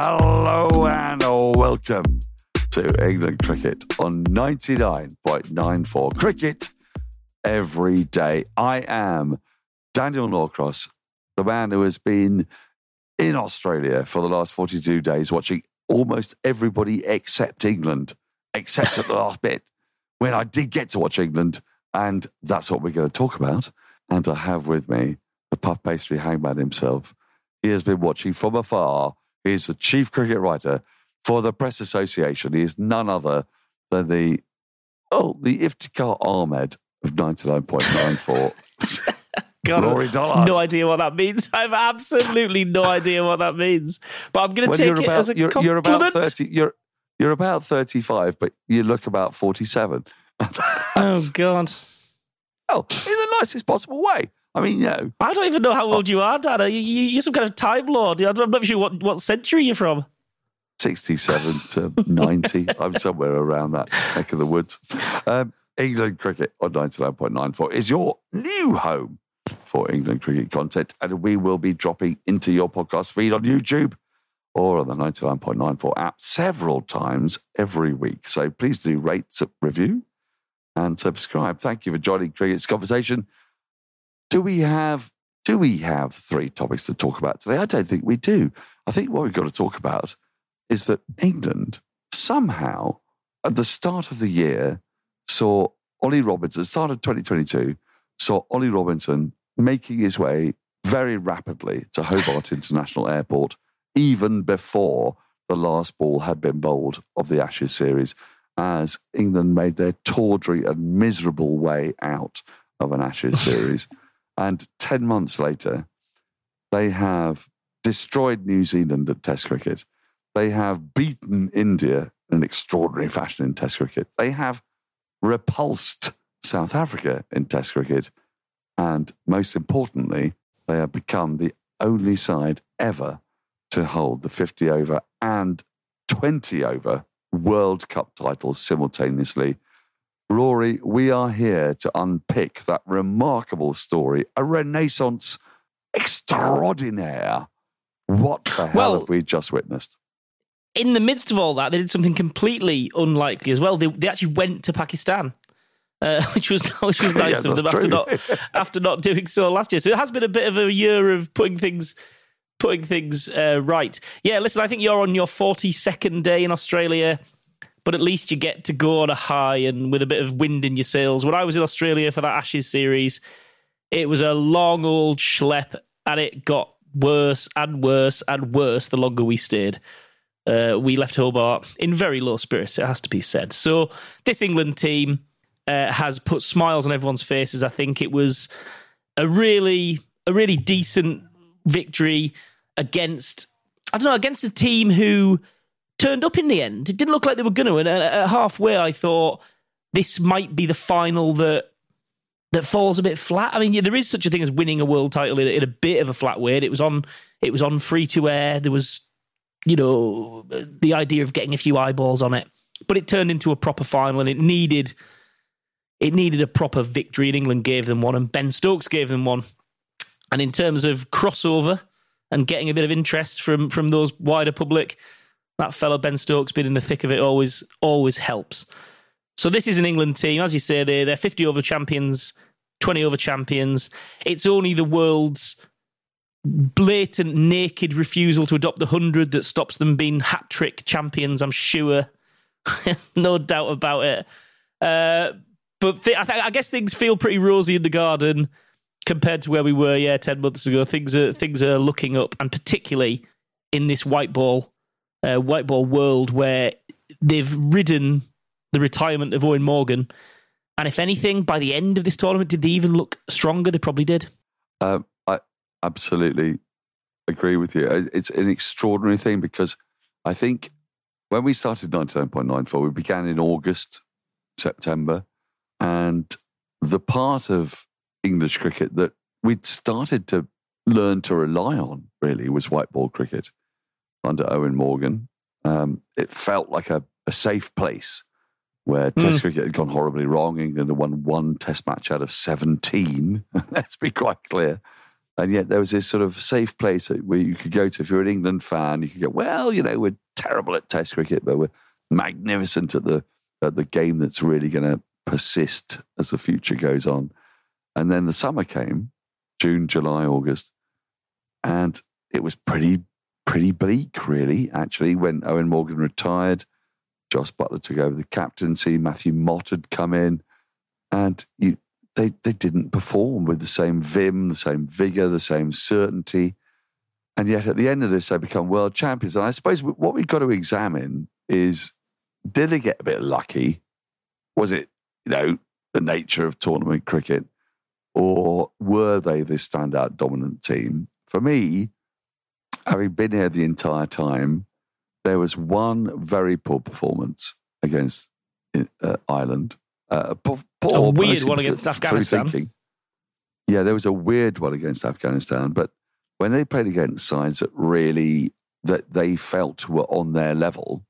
Hello and welcome to England Cricket on 99.94 Cricket every day. I am Daniel Norcross, the man who has been in Australia for the last 42 days watching almost everybody except England, except at the last bit when I did get to watch England. And that's what we're going to talk about. And I have with me the puff pastry hangman himself. He has been watching from afar. He is the chief cricket writer for the Press Association. He is none other than the oh the Iftikhar Ahmed of ninety nine point nine four. God, Rory no idea what that means. I have absolutely no idea what that means. But I'm going to take it about as a you're, compliment. you're about thirty. You're you're about thirty five, but you look about forty seven. Oh God, Oh, in the nicest possible way. I mean, you know, I don't even know how old you are, Dad. Are you, you're some kind of time lord. I'm not sure what, what century you're from. 67 to 90. I'm somewhere around that neck of the woods. Um, England Cricket on 99.94 is your new home for England Cricket content, and we will be dropping into your podcast feed on YouTube or on the 99.94 app several times every week. So please do rate, review, and subscribe. Thank you for joining Cricket's conversation. Do we have do we have three topics to talk about today? I don't think we do. I think what we've got to talk about is that England somehow at the start of the year saw Ollie Robinson, start of 2022, saw Ollie Robinson making his way very rapidly to Hobart International Airport, even before the last ball had been bowled of the Ashes series, as England made their tawdry and miserable way out of an Ashes series. And 10 months later, they have destroyed New Zealand at Test cricket. They have beaten India in an extraordinary fashion in Test cricket. They have repulsed South Africa in Test cricket. And most importantly, they have become the only side ever to hold the 50 over and 20 over World Cup titles simultaneously. Rory, we are here to unpick that remarkable story, a renaissance extraordinaire. What the hell Well- have we just witnessed? In the midst of all that, they did something completely unlikely as well. They, they actually went to Pakistan. Uh, which was which was Yeah, nice of them after not after not doing so last year. So it has been a bit of a year of putting things putting things uh, right. Yeah, listen, I think you're on your 42nd day in Australia, but at least you get to go on a high and with a bit of wind in your sails. When I was in Australia for that Ashes series, it was a long old schlep, and it got worse and worse and worse the longer we stayed. Uh, we left Hobart in very low spirits, it has to be said. So this England team uh, has put smiles on everyone's faces. I think it was a really, a really decent victory against, I don't know, against a team who turned up in the end. It didn't look like they were going to. And at at halfway, I thought this might be the final that that falls a bit flat. I mean, yeah, there is such a thing as winning a world title in, a- in a bit of a flat way. It was on, it was on free to air. There was, you know, the idea of getting a few eyeballs on it, but it turned into a proper final, and it needed, it needed a proper victory. And England gave them one, and Ben Stokes gave them one. And in terms of crossover and getting a bit of interest from from those wider public, that fellow Ben Stokes being in the thick of it always always helps. So this is an England team, as you say, they they're 50 over champions, 20 over champions. It's only the world's blatant, naked refusal to adopt the hundred that stops them being hat trick champions. I'm sure, no doubt about it. Uh, but th- I, th- I guess things feel pretty rosy in the garden compared to where we were, yeah, ten months ago. Things are things are looking up, and particularly in this white ball, uh, white ball world where they've ridden the retirement of Eoin Morgan. And if anything, by the end of this tournament, did they even look stronger? They probably did. Um, I absolutely agree with you. It's an extraordinary thing because I think when we started 99.94, we began in August, September, and the part of English cricket that we'd started to learn to rely on really was white ball cricket under Eoin Morgan. Um, it felt like a, a safe place where Test cricket had gone horribly wrong. England had won one Test match out of 17. Let's be quite clear. And yet there was this sort of safe place where you could go to if you're an England fan. You could go, well, you know, we're terrible at Test cricket, but we're magnificent at the at the game that's really going to persist as the future goes on. And then the summer came, June, July, August, and it was pretty pretty bleak, really. Actually, when Eoin Morgan retired, Jos Buttler took over the captaincy. Matthew Mott had come in, and you, they they didn't perform with the same vim, the same vigor, the same certainty. And yet, at the end of this, they become world champions. And I suppose what we've got to examine is: did they get a bit lucky? Was it, you know, the nature of tournament cricket? or were they this standout dominant team? For me, having been here the entire time, there was one very poor performance against uh, Ireland. Uh, poor, a weird one against Afghanistan. Yeah, there was a weird one against Afghanistan, but when they played against sides that really that they felt were on their level,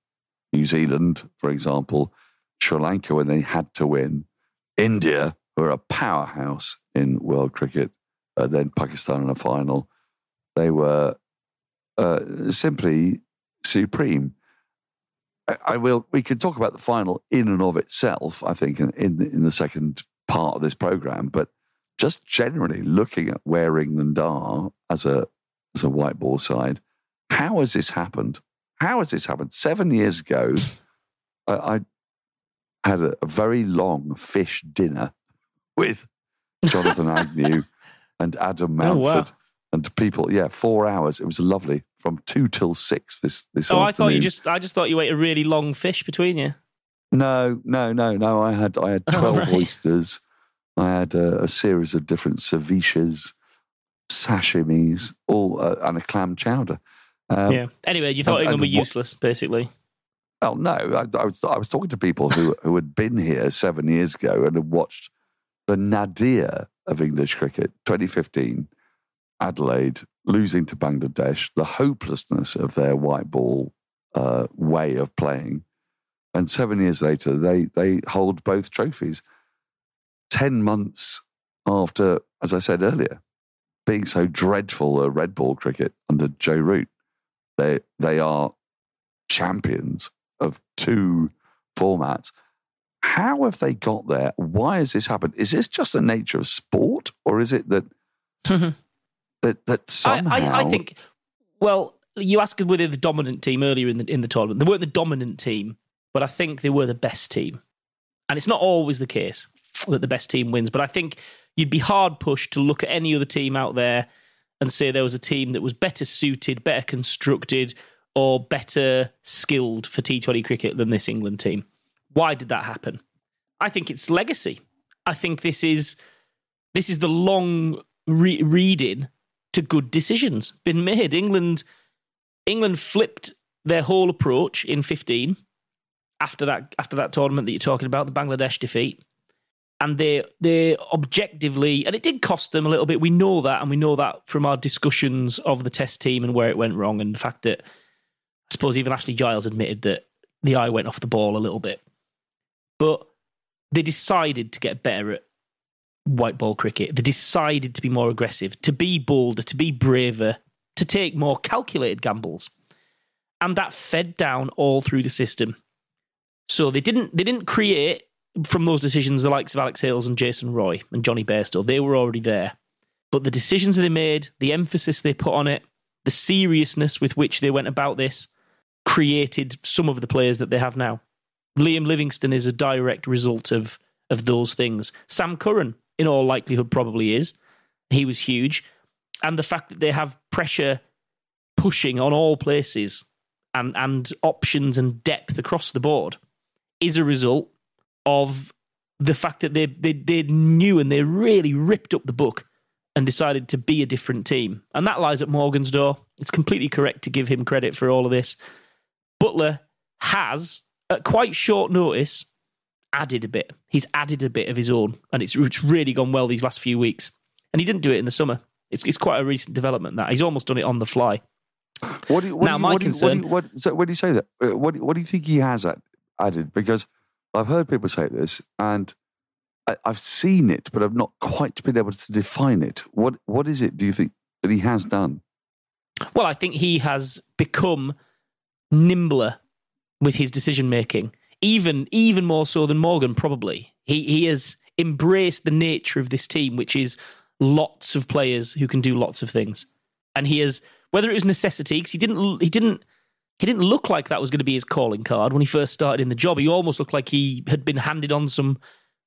New Zealand, for example, Sri Lanka when they had to win, India were a powerhouse in world cricket. Uh, then Pakistan in a final. They were uh, simply supreme. I, I, will. We can talk about the final in and of itself. I think in in the, in the second part of this program, but just generally looking at where England are as a as a white ball side, how has this happened? How has this happened? Seven years ago, I, I had a, a very long fish dinner with Jonathan Agnew and Adam Mountford. Oh, wow. And people, yeah, four hours. It was lovely from two till six this this. Oh, afternoon. I thought you just, I just thought you ate a really long fish between you. No, no, no, no. I had, I had oh, twelve oh, right. oysters. I had a, a, series of different ceviches, sashimis, all uh, and a clam chowder. Um, yeah. Anyway, you thought and, England were useless, basically. Well, no. I, I, was I was talking to people who who had been here seven years ago and had watched the nadir of English cricket, 2015, Adelaide losing to Bangladesh, the hopelessness of their white ball uh, way of playing. And seven years later, they, they hold both trophies. 10 months after, as I said earlier, being so dreadful at red ball cricket under Joe Root, they, they are champions of two formats how have they got there? Why has this happened? Is this just the nature of sport, or is it that that that somehow? I, I, I, think. Well, you asked were they the dominant team earlier in the in the tournament. They weren't the dominant team, but I think they were the best team. And it's not always the case that the best team wins, but I think you'd be hard pushed to look at any other team out there and say there was a team that was better suited, better constructed, or better skilled for T20 cricket than this England team. Why did that happen? I think it's legacy. I think this is this is the long re- reading to good decisions been made. England England flipped their whole approach in 15 after that after that tournament that you're talking about, the Bangladesh defeat. And they they objectively and it did cost them a little bit. We know that, and we know that from our discussions of the test team and where it went wrong, and the fact that I suppose even Ashley Giles admitted that the eye went off the ball a little bit. But they decided to get better at white ball cricket. They decided to be more aggressive, to be bolder, to be braver, to take more calculated gambles. And that fed down all through the system. So they didn't they didn't create from those decisions the likes of Alex Hales and Jason Roy and Jonny Bairstow. They were already there. But the decisions they made, the emphasis they put on it, the seriousness with which they went about this created some of the players that they have now. Liam Livingstone is a direct result of of those things. Sam Curran, in all likelihood, probably is. He was huge, and the fact that they have pressure pushing on all places and and options and depth across the board is a result of the fact that they they they knew and they really ripped up the book and decided to be a different team. And that lies at Morgan's door. It's completely correct to give him credit for all of this. Buttler has at quite short notice, added a bit. He's added a bit of his own, and it's, it's really gone well these last few weeks. And he didn't do it in the summer. It's, it's quite a recent development that he's almost done it on the fly. What do you, what now, do you, my what concern. Do you, what, do you, what, so when do you say that? Uh, what, what do you think he has added? Because I've heard people say this, and I, I've seen it, but I've not quite been able to define it. What What is it? Do you think that he has done? Well, I think he has become nimbler with his decision making, even even more so than Morgan. Probably he he has embraced the nature of this team, which is lots of players who can do lots of things, and he has whether it was necessity because he didn't he didn't he didn't look like that was going to be his calling card when he first started in the job. He almost looked like he had been handed on some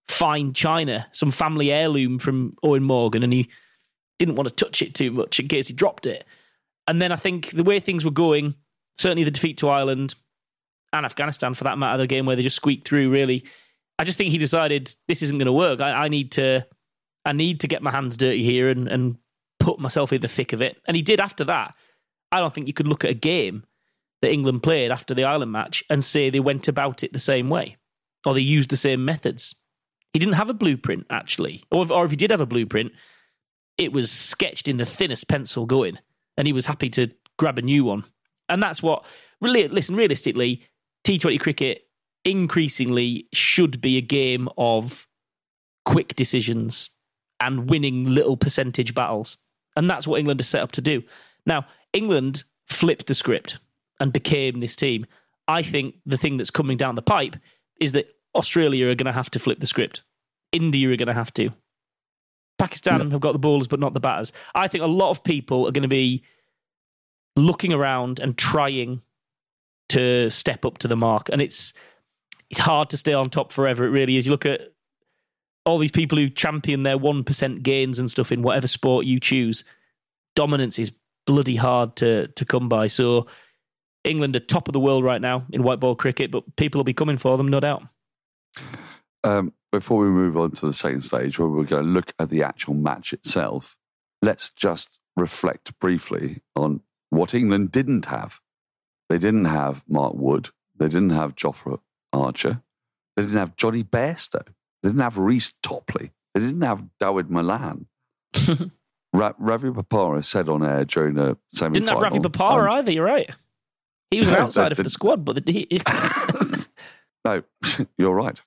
fine china, some family heirloom from Eoin Morgan, and he didn't want to touch it too much in case he dropped it. And then I think the way things were going, certainly the defeat to Ireland and Afghanistan for that matter, the game where they just squeaked through, really. I just think he decided this isn't going to work. I, I need to, I need to get my hands dirty here and, and put myself in the thick of it. And he did after that. I don't think you could look at a game that England played after the Ireland match and say they went about it the same way or they used the same methods. He didn't have a blueprint, actually. Or if, or if he did have a blueprint, it was sketched in the thinnest pencil going, and he was happy to grab a new one. And that's what, listen, realistically, T20 cricket increasingly should be a game of quick decisions and winning little percentage battles. And that's what England is set up to do. Now, England flipped the script and became this team. I think the thing that's coming down the pipe is that Australia are going to have to flip the script. India are going to have to. Pakistan have got the bowlers but not the batters. I think a lot of people are going to be looking around and trying to step up to the mark, and it's it's hard to stay on top forever. It really is. You look at all these people who champion their one percent gains and stuff in whatever sport you choose. Dominance is bloody hard to to come by. So England are top of the world right now in white ball cricket, but people will be coming for them, no doubt. Um, before we move on to the second stage, where we're going to look at the actual match itself, let's just reflect briefly on what England didn't have. They didn't have Mark Wood. They didn't have Jofra Archer. They didn't have Jonny Bairstow. They didn't have Reece Topley. They didn't have Dawid Malan. Ra- Ravi Bopara said on air during the semi Didn't have Ravi Bopara either, you're right. He was an outsider for the squad, but the, no, you're right.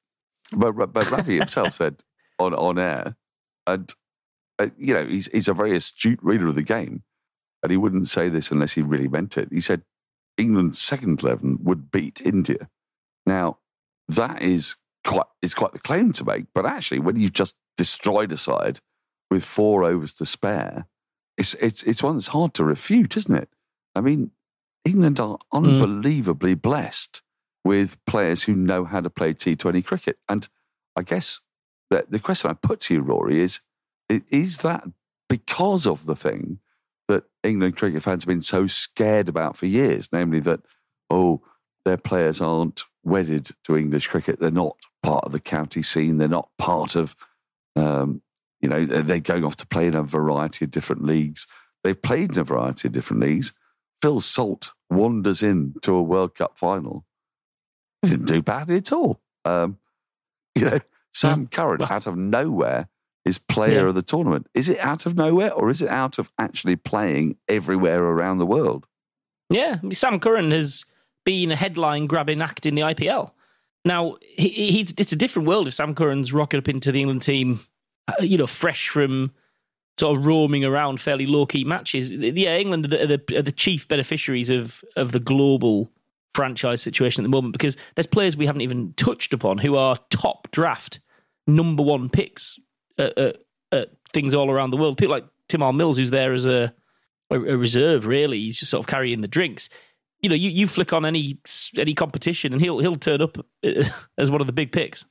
But, but Ravi himself said on, on air, and uh, you know, he's, he's a very astute reader of the game, and he wouldn't say this unless he really meant it. He said England's second 11 would beat India. Now, that is quite, is quite the claim to make, but actually, when you've just destroyed a side with four overs to spare, it's, it's, it's one that's hard to refute, isn't it? I mean, England are mm. unbelievably mm. blessed with players who know how to play T20 cricket. And I guess that the question I put to you, Rory, is is that because of the thing that England cricket fans have been so scared about for years, namely that, oh, their players aren't wedded to English cricket. They're not part of the county scene. They're not part of, um, you know, they're going off to play in a variety of different leagues. They've played in a variety of different leagues. Phil Salt wanders into a World Cup final He didn't do badly at all. Um, you know, Sam Curran out of nowhere is player yeah. of the tournament. Is it out of nowhere or is it out of actually playing everywhere around the world? Yeah, Sam Curran has been a headline grabbing act in the IPL. Now, he, he's it's a different world if Sam Curran's rocking up into the England team, uh, you know, fresh from sort of roaming around fairly low key matches. Yeah, England are the, are the, are the chief beneficiaries of of the global franchise situation at the moment because there's players we haven't even touched upon who are top draft number one picks at, at, at things all around the world. People like Tymal Mills, who's there as a, a, a reserve, really, he's just sort of carrying the drinks. You know, you, you flick on any any competition and he'll he'll turn up as one of the big picks.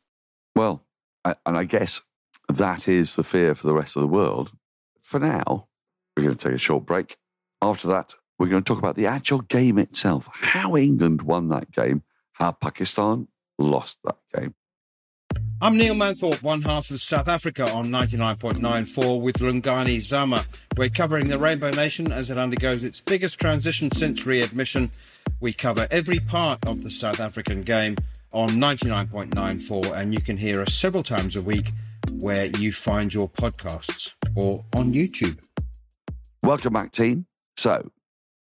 Well, and I guess that is the fear for the rest of the world. For now, we're going to take a short break. After that, we're going to talk about the actual game itself, how England won that game, how Pakistan lost that game. I'm Neil Manthorpe, one half of South Africa on 99.94 with Lungani Zama. We're covering the Rainbow Nation as it undergoes its biggest transition since readmission. We cover every part of the South African game on 99.94, and you can hear us several times a week where you find your podcasts or on YouTube. Welcome back, team. So,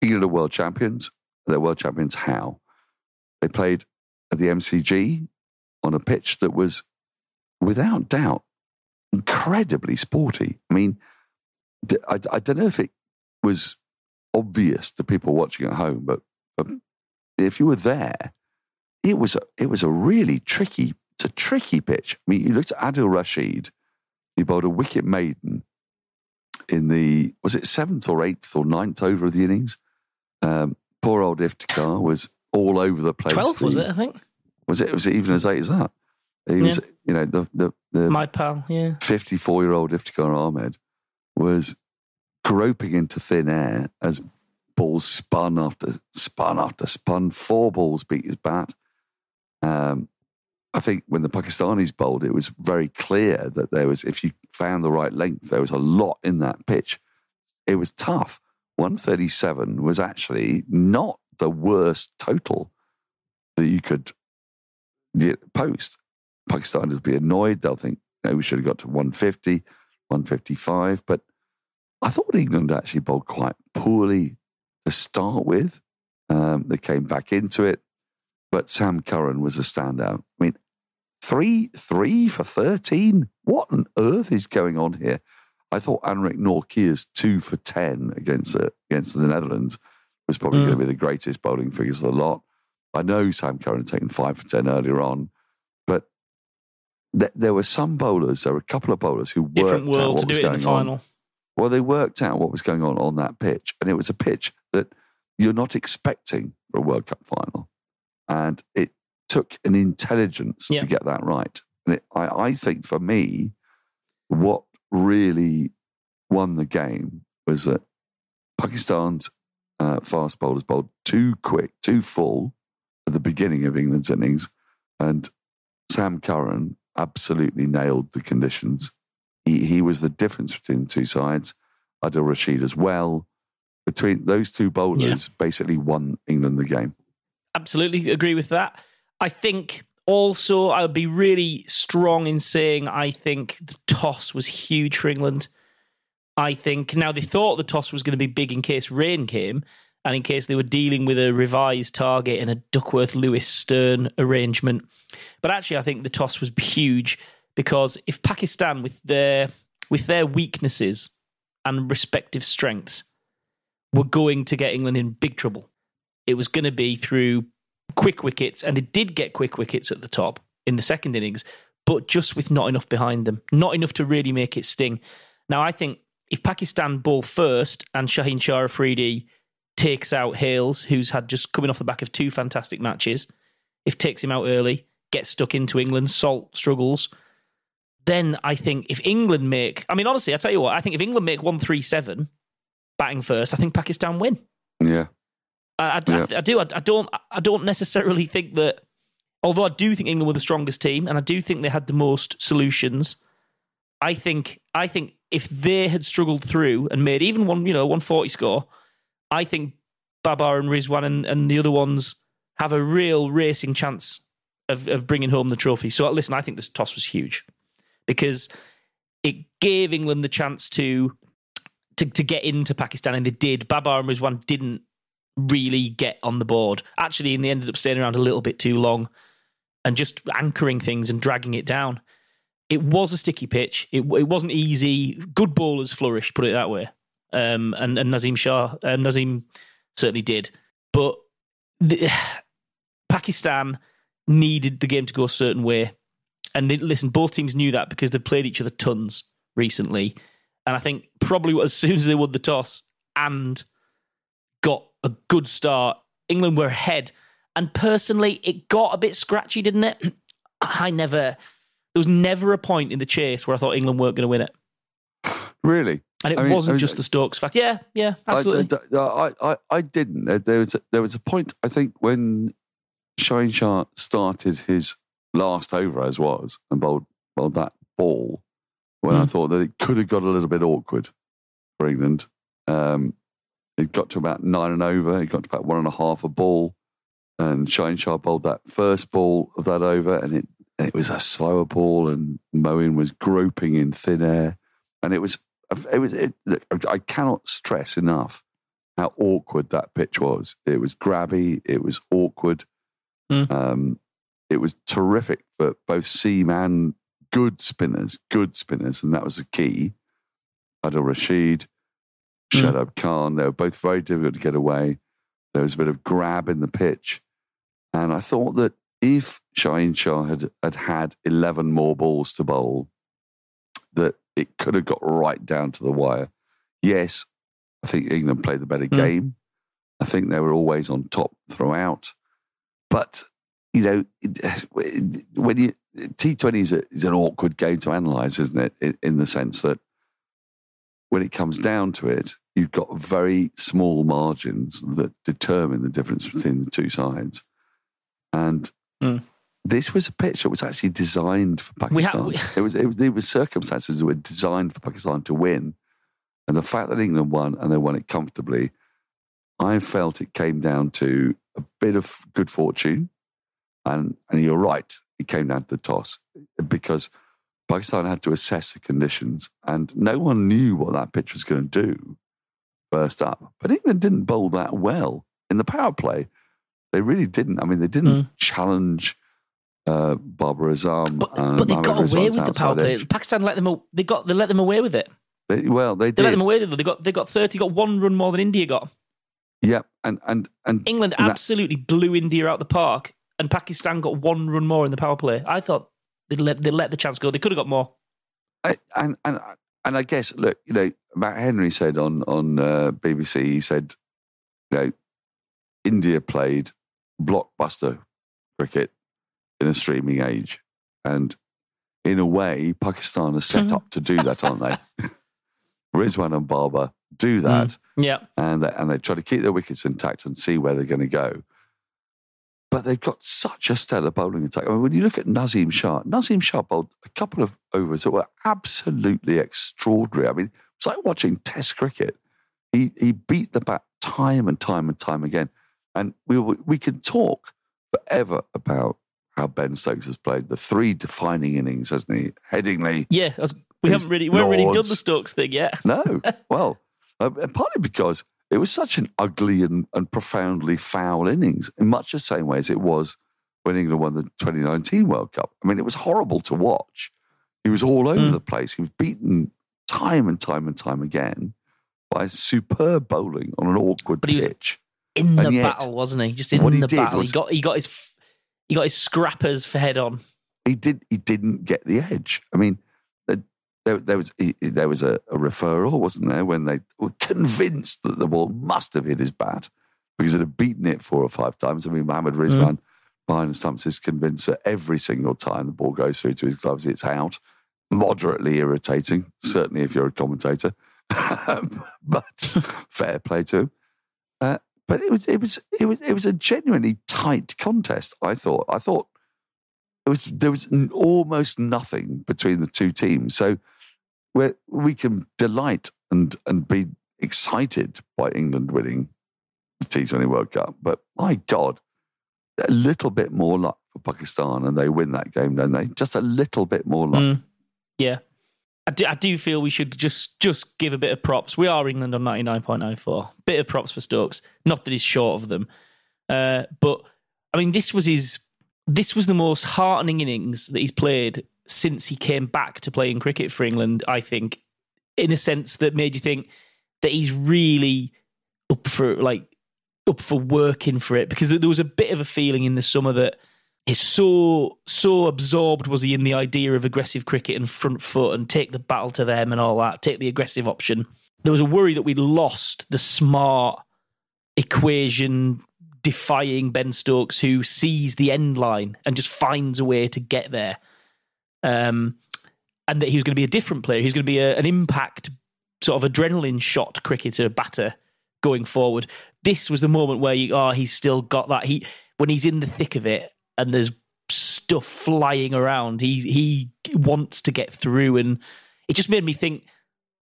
the world champions. They're world champions how? They played at the MCG on a pitch that was, without doubt, incredibly sporty. I mean, I, I don't know if it was obvious to people watching at home, but, but if you were there, it was a, it was a really tricky, it's a tricky pitch. I mean, you looked at Adil Rashid, he bowled a wicket maiden in the was it seventh or eighth or ninth over of the innings. Um, poor old Iftikhar was all over the place. Twelfth was it? I think Was it? Was it even as late as that? He was, you know, the the the my pal. Yeah, 54 year old Iftikhar Ahmed was groping into thin air as balls spun after spun after spun. Four balls beat his bat. Um, I think when the Pakistanis bowled, it was very clear that there was, if you found the right length, there was a lot in that pitch. It was tough. 137 was actually not the worst total that you could post. Pakistan will be annoyed. They'll think, no, we should have got to 150, 155. But I thought England actually bowled quite poorly to start with. Um, they came back into it, but Sam Curran was a standout. I mean, three three for 13? What on earth is going on here? I thought Anrich Nortje's two for 10 against, the against the Netherlands was probably Mm. going to be the greatest bowling figures of the lot. I know Sam Curran had taken five for 10 earlier on, but th- there were some bowlers, there were a couple of bowlers who different worked out what to do was it in the going on. Well, they worked out what was going on on that pitch, and it was a pitch that you're not expecting for a World Cup final, and it took an intelligence Yeah. to get that right. And it, I, I think for me, what really won the game was that Pakistan's uh, fast bowlers bowled too quick, too full at the beginning of England's innings, and Sam Curran absolutely nailed the conditions. He, he was the difference between the two sides. Adil Rashid as well. Between those two bowlers, basically won England the game. Absolutely agree with that. I think also I'll be really strong in saying I think the toss was huge for England. I think now they thought the toss was going to be big in case rain came and in case they were dealing with a revised target and a Duckworth Lewis Stern arrangement. But actually I think the toss was huge because if Pakistan with their with their weaknesses and respective strengths were going to get England in big trouble, it was going to be through quick wickets, and they did get quick wickets at the top in the second innings, but just with not enough behind them, not enough to really make it sting. Now, I think if Pakistan bowl first and Shaheen Shah Afridi takes out Hales, who's had just coming off the back of two fantastic matches, if takes him out early, gets stuck into England, Salt struggles, then I think if England make, I mean, honestly, I tell you what, I think if England make 137 batting first, I think Pakistan win. Yeah. I, I, Yeah. I, I do. I, I don't. I don't necessarily think that. Although I do think England were the strongest team, and I do think they had the most solutions. I think. I think if they had struggled through and made even one, you know, one forty score, I think Babar and Rizwan and, and the other ones have a real racing chance of of bringing home the trophy. So listen, I think this toss was huge because it gave England the chance to to, to get into Pakistan, and they did. Babar and Rizwan didn't really get on the board. Actually, and they ended up staying around a little bit too long and just anchoring things and dragging it down. It was a sticky pitch. It, it wasn't easy. Good bowlers flourished, put it that way. Um, and, and Naseem Shah, uh, Naseem certainly did. But the, Pakistan needed the game to go a certain way. And they, listen, both teams knew that because they'd played each other tons recently. And I think probably as soon as they won the toss and got a good start, England were ahead. And personally, it got a bit scratchy, didn't it? I never, there was never a point in the chase where I thought England weren't going to win it. Really? And it I mean- wasn't I mean- just the Stokes fact. Yeah, yeah, absolutely. I, I, I, I didn't. There- was, a, there was a point, I think, when Shaheen started his last over, as was, and bowled, bowled that ball, when I Hmm. thought that it could have got a little bit awkward for England. Um, it got to about nine and over. It got to about one and a half a ball. And Shaheen bowled that first ball of that over, and it, it was a slower ball, and Moeen was groping in thin air. And it was it was it, look, I cannot stress enough how awkward that pitch was. It was grabby. It was awkward. Mm. Um, it was terrific for both seam and good spinners, good spinners, and that was the key. Adil Rashid, Mm. Shadab Khan. They were both very difficult to get away. There was a bit of grab in the pitch. And I thought that if Shaheen Shah had, had had 11 more balls to bowl, that it could have got right down to the wire. Yes, I think England played the better Mm. game. I think they were always on top throughout. But, you know, when you T20 is, a, is an awkward game to analyse, isn't it? In, in the sense that when it comes down to it, you've got very small margins that determine the difference between the two sides. And Mm. This was a pitch that was actually designed for We ha- Pakistan. we- it was it, it was circumstances that were designed for Pakistan to win, and the fact that England won and they won it comfortably, I felt it came down to a bit of good fortune, and and you're right, it came down to the toss because Pakistan had to assess the conditions, and no one knew what that pitch was going to do first up. But England didn't bowl that well in the power play. They really didn't. I mean, they didn't Mm. challenge uh, Babar Azam. But, and but they got away with the power play. edge. Pakistan let them. They got. They let them away with it. They, well, they did. They let them away with it. They got. They got thirty. Got one run more than India got. Yeah, and and and England And that- absolutely blew India out the park, and Pakistan got one run more in the power play. I thought they let they let the chance go. They could have got more. I, and and and I guess look, you know, Matt Henry said on on uh, BBC, he said, you know, India played blockbuster cricket in a streaming age, and in a way, Pakistan are set up mm-hmm. to do that, aren't they? Rizwan and Babar do mm. that, Yeah, and they, and they try to keep their wickets intact and see where they're going to go. But they've got such a stellar bowling attack. I mean, when you look at Naseem Shah, Naseem Shah bowled a couple of overs that were absolutely extraordinary. I mean, it's like watching Test cricket. He he beat the bat time and time and time again. And we we can talk forever about how Ben Stokes has played the three defining innings, hasn't he? Headingley. yeah. Was- we haven't really we haven't really done the Stokes thing yet. no. well, uh, partly because it was such an ugly and, and profoundly foul innings, in much the same way as it was when England won the 2019 World Cup. I mean, it was horrible to watch. He was all over Mm. the place. He was beaten time and time and time again by superb bowling on an awkward But he was- pitch. In the yet, battle, wasn't he? Just in the battle, he got he got his he got his scrappers for head on. he did he didn't get the edge. I mean, there, there was he, there was a, a referral, wasn't there, when they were convinced that the ball must have hit his bat because it had beaten it four or five times. I mean, Mohammed Rizwan behind the stumps is convinced that every single time the ball goes through to his gloves, it's out. Moderately irritating, certainly if you're a commentator, but fair play to him. Uh, but it was it was it was it was a genuinely tight contest. I thought. I thought there was there was almost nothing between the two teams. So we we can delight and and be excited by England winning the T20 World Cup, but my God, a little bit more luck for Pakistan, and they win that game, don't they? Just a little bit more luck. Mm. Yeah. I do, I do feel we should just just give a bit of props. We are England on 99.94. Bit of props for Stokes. Not that he's short of them. Uh, but I mean this was his this was the most heartening innings that he's played since he came back to playing cricket for England, I think, in a sense that made you think that he's really up for like up for working for it because there was a bit of a feeling in the summer that so so absorbed was he in the idea of aggressive cricket and front foot and take the battle to them and all that, take the aggressive option. There was a worry that we'd lost the smart equation defying Ben Stokes who sees the end line and just finds a way to get there. Um, and that he was going to be a different player. He's going to be a, an impact sort of adrenaline shot cricketer batter going forward. This was the moment where you oh he's still got that he when he's in the thick of it and there's stuff flying around. He he wants to get through, and it just made me think.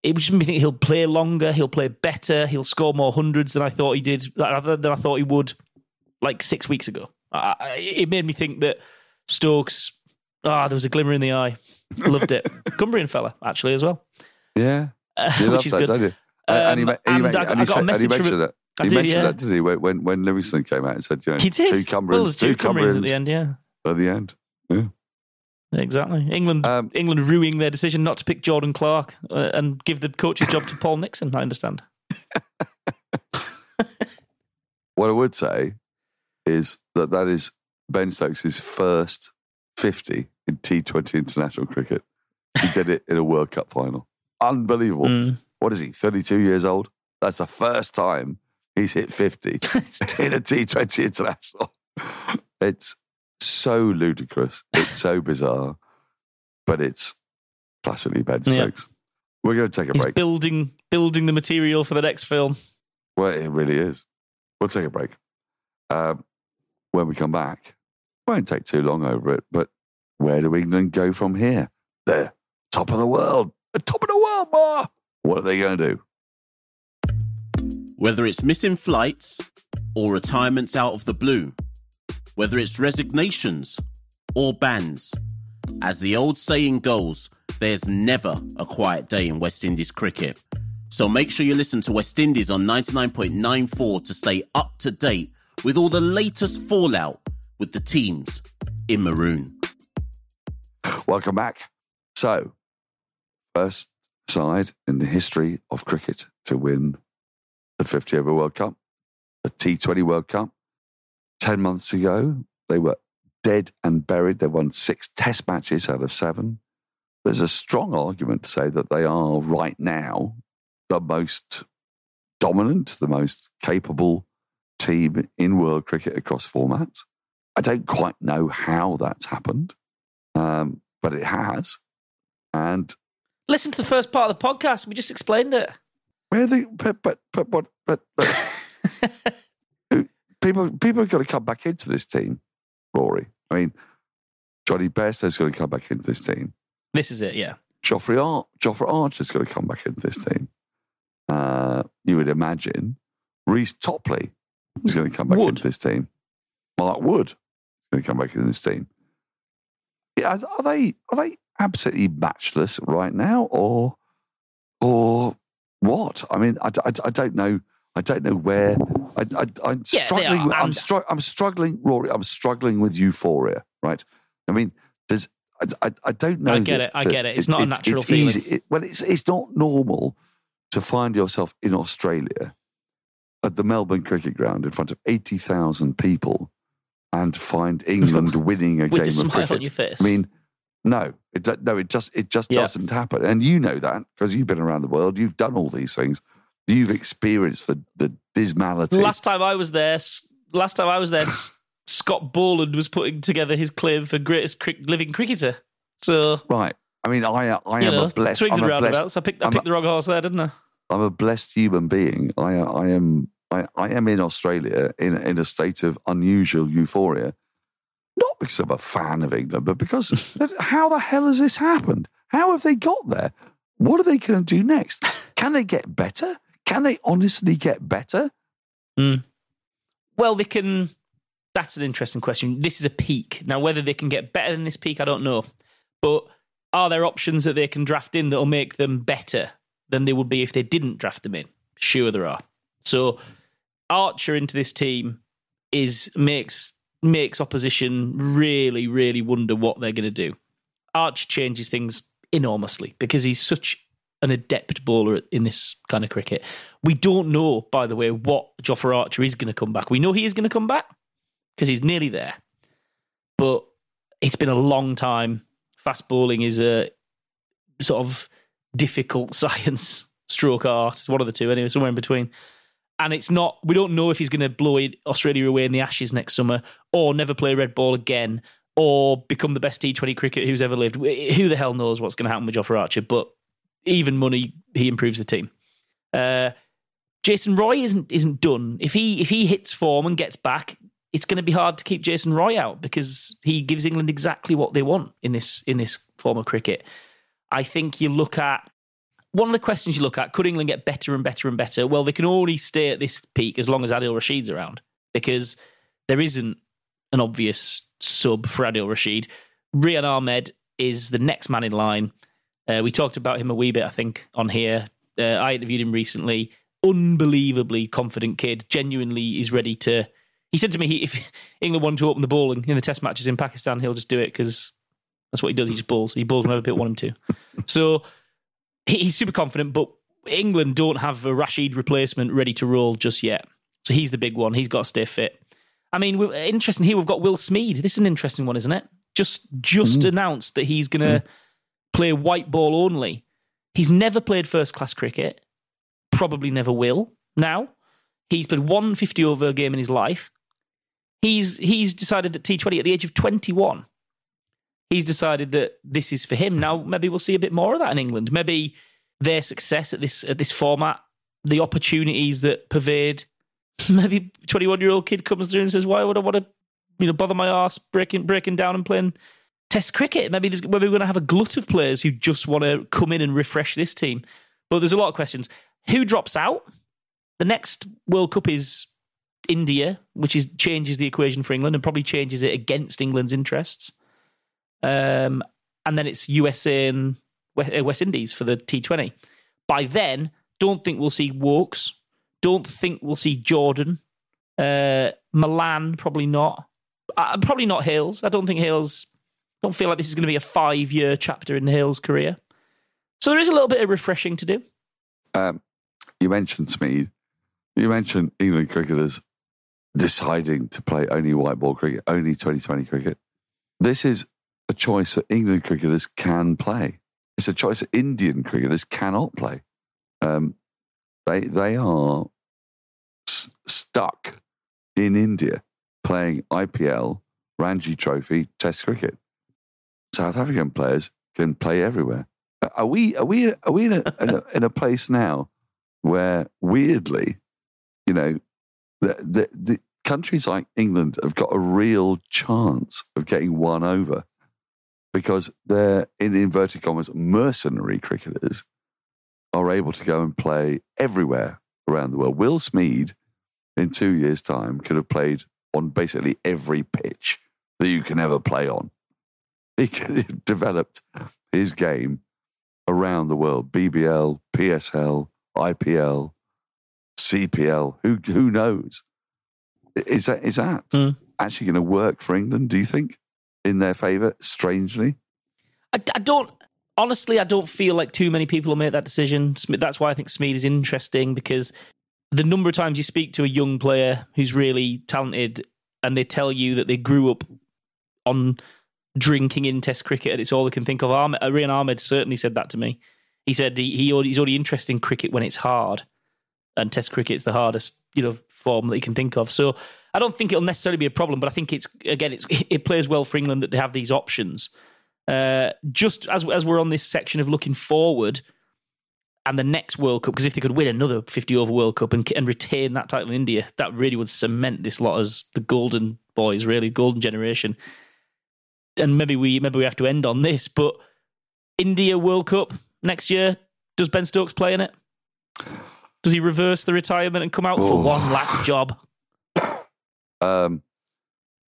It just made me think he'll play longer, he'll play better, he'll score more hundreds than I thought he did, than I thought he would, like six weeks ago. I, it made me think that Stokes. Ah, there was a glimmer in the eye. Loved it. Cumbrian fella, actually, as well, Yeah, uh, which is that, good. don't you? and he, Um, and he, and I got- and I got a he message from mentioned it. I He did, mentioned yeah. that, did he? When when, when Livingstone came out and said, you know, He did. two Cumbrians, well, two, two Cumbrians Cumbrians at the end, yeah. at the end. Yeah. Exactly. England Um, England ruining their decision not to pick Jordan Clark uh, and give the coach's job to Paul Nixon, I understand. what I would say is that that is Ben Stokes' first 50 in T20 international cricket. He did it in a World Cup final. Unbelievable. Mm. What is he, 32 years old? That's the first time he's hit 50 in a T20 international. It's so ludicrous. It's so bizarre, but it's classically Ben Yeah. We're going to take a He's break. building building the material for the next film. Well, it really is. We'll take a break. Um, when we come back, won't take too long over it, but where do England go from here? They're top of the world. The top of the world, Ma. What are they going to do? Whether it's missing flights or retirements out of the blue, whether it's resignations or bans, as the old saying goes, there's never a quiet day in West Indies cricket. So make sure you listen to West Indies on 99.94 to stay up to date with all the latest fallout with the teams in maroon. Welcome back. So, first side in the history of cricket to win the 50 over World Cup, the T20 World Cup. 10 months ago, they were dead and buried. They won six test matches out of seven. There's a strong argument to say that they are right now the most dominant, the most capable team in world cricket across formats. I don't quite know how that's happened, um, but it has. And Listen to the first part of the podcast. We just explained it. Where the but but but what but, but people people have got to come back into this team, Rory. I mean, Jonny Bairstow's going to come back into this team. This is it, yeah. Jofra Ar- Jofra Archer's going to come back into this team. Uh, you would imagine Reece Topley is going to come back Wood. into this team. Mark Wood is going to come back into this team. Yeah, are, are they are they absolutely matchless right now, or or what? I mean, I, I, I don't know. I don't know where. I, I, I'm Yeah, struggling. with- I'm, str- I'm struggling, Rory. I'm struggling with euphoria. Right. I mean, there's. I, I, I don't know. I get that- it, I get it. It's not a natural it's feeling. Easy. It, well, it's it's not normal to find yourself in Australia at the Melbourne Cricket Ground in front of eighty thousand people and find England winning a With game a of cricket. on your face. I mean, no, it no, it just it just Yeah. doesn't happen, and you know that because you've been around the world, you've done all these things, you've experienced the the dismality. last time I was there, last time I was there, Scott Boland was putting together his claim for greatest living cricketer. So, right. I mean, I I am know, a blessed. swings I'm and blessed, roundabouts. I picked, I picked a- the wrong horse there, didn't I? I'm a blessed human being. I I am I, I am in Australia in in a state of unusual euphoria, not because I'm a fan of England, but because how the hell has this happened? How have they got there? What are they going to do next? Can they get better? Can they honestly get better? Hmm. Well, they can. That's an interesting question. This is a peak. Now, whether they can get better than this peak, I don't know. But are there options that they can draft in that will make them better than they would be if they didn't draft them in? Sure, there are. So, Archer into this team is makes makes opposition really, really wonder what they're going to do. Archer changes things enormously because he's such an adept bowler in this kind of cricket. We don't know, by the way, what Jofra Archer is going to come back. We know he is going to come back because he's nearly there, but it's been a long time. Fast bowling is a sort of difficult science, stroke art. It's one of the two, anyway, somewhere in between. And it's not, we don't know if he's going to blow Australia away in the Ashes next summer or never play red ball again or become the best T20 cricket who's ever lived. Who the hell knows what's going to happen with Jofra Archer? But even money, he improves the team. Uh, Jason Roy isn't isn't done. If he if he hits form and gets back, it's going to be hard to keep Jason Roy out because he gives England exactly what they want in this in this form of cricket. I think you look at one of the questions you look at: Could England get better and better and better? Well, they can only stay at this peak as long as Adil Rashid's around because there isn't an obvious sub for Adil Rashid. Rehan Ahmed is the next man in line. Uh, we talked about him a wee bit, I think, on here. Uh, I interviewed him recently. Unbelievably confident kid. Genuinely is ready to. He said to me, he, if England wanted to open the ball in the Test matches in Pakistan, he'll just do it because that's what he does. He just bowls. He bowls whenever people want him to. So he's super confident. But England don't have a Rashid replacement ready to roll just yet. So he's the big one. He's got to stay fit. I mean, interesting here. We've got Will Smeed. This is an interesting one, isn't it? Just just mm. announced that he's going to mm. play white ball only. He's never played first class cricket. Probably never will. Now he's played one fifty over game in his life. He's he's decided that T Twenty at the age of twenty one. He's decided that this is for him. Now maybe we'll see a bit more of that in England. Maybe their success at this at this format, the opportunities that pervade maybe 21 year old kid comes through and says, "Why would I want to, you know, bother my ass breaking breaking down and playing Test cricket? Maybe there's, maybe we're going to have a glut of players who just want to come in and refresh this team." But there's a lot of questions. Who drops out? The next World Cup is India, which is changes the equation for England and probably changes it against England's interests. Um, and then it's US in West Indies for the T20. By then, don't think we'll see Woakes. don't think we'll see Jordan. Uh, Malan, probably not. Uh, probably not Hales. I don't think Hales. Don't feel like this is going to be a five-year chapter in Hales' career. So there is a little bit of refreshing to do. Um, you mentioned Smeed. You mentioned England cricketers deciding to play only white ball cricket, only 2020 cricket. This is a choice that England cricketers can play. It's a choice that Indian cricketers cannot play. Um, they they are s- stuck in India playing IPL, Ranji Trophy, Test cricket. South African players can play everywhere. Are we are we are we in a, in a, in a place now where weirdly, you know, the, the the countries like England have got a real chance of getting one over because they're in inverted commas mercenary cricketers are able to go and play everywhere around the world. Will Smeed, in two years' time, could have played on basically every pitch that you can ever play on. He could have developed his game around the world BBL, PSL, IPL, CPL. Who, who knows? Is that, is that mm. actually going to work for England, do you think, in their favour, strangely? I, I don't honestly, I don't feel like too many people will make that decision. That's why I think Smeed is interesting because the number of times you speak to a young player who's really talented and they tell you that they grew up on drinking in Test cricket and it's all they can think of. Ahmed, uh, Rehan Ahmed certainly said that to me. He said he, he he's only interested in cricket when it's hard, and Test cricket's the hardest you know form that he can think of. So I don't think it'll necessarily be a problem, but I think it's again it's it plays well for England that they have these options. Uh, just as as we're on this section of looking forward and the next World Cup, because if they could win another 50 over World Cup and, and retain that title in India, that really would cement this lot as the golden boys, really golden generation. And maybe we maybe we have to end on this, but India World Cup next year, does Ben Stokes play in it? Does he reverse the retirement and come out for one last job? Um,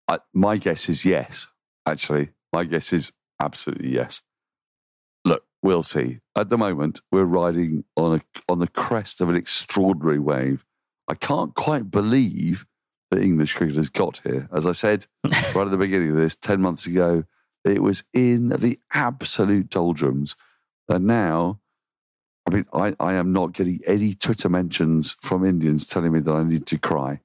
I, my guess is yes. Actually, my guess is Absolutely yes. Look, we'll see. At the moment, we're riding on a on the crest of an extraordinary wave. I can't quite believe that English cricket has got here. As I said right at the beginning of this, ten months ago, it was in the absolute doldrums, and now. I mean, I, I am not getting any Twitter mentions from Indians telling me that I need to cry.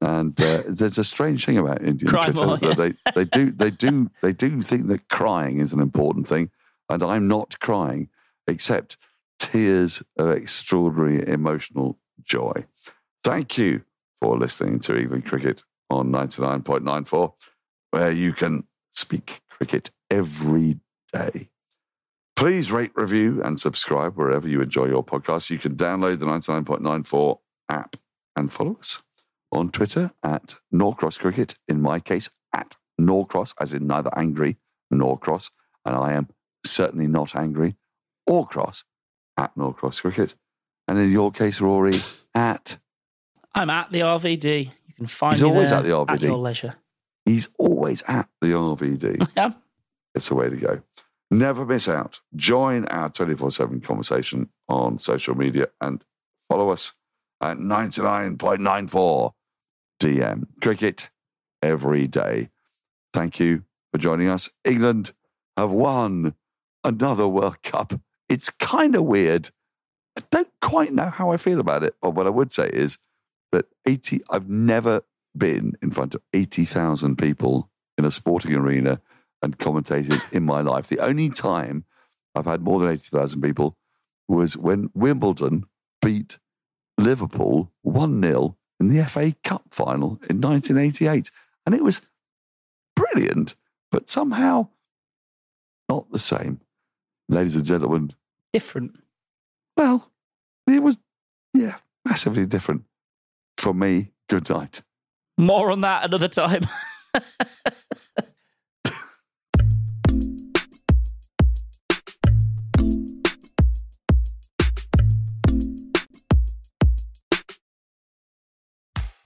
And uh, there's a strange thing about Indian Cry Twitter. More, yeah. They they do they do they do think that crying is an important thing, and I'm not crying, except tears of extraordinary emotional joy. Thank you for listening to England Cricket on 99.94, where you can speak cricket every day. Please rate, review, and subscribe wherever you enjoy your podcast. You can download the 99.94 app and follow us on Twitter at Norcross Cricket, in my case, at Norcross, as in neither angry nor cross. And I am certainly not angry or cross at Norcross Cricket. And in your case, Rory, at. I'm at the RVD. You can find He's me always at the RVD. At your leisure. He's always at the RVD. Yeah. It's the way to go. Never miss out. Join our 24 7 conversation on social media and follow us at 99.94 DM. Cricket every day. Thank you for joining us. England have won another World Cup. It's kind of weird. I don't quite know how I feel about it. But what I would say is that 80, I've never been in front of 80,000 people in a sporting arena and commentated in my life. The only time I've had more than 80,000 people was when Wimbledon beat Liverpool 1 0 in the FA Cup final in 1988. And it was brilliant, but somehow not the same. Ladies and gentlemen, Different. well, it was, yeah, massively different. For me, good night. More on that another time.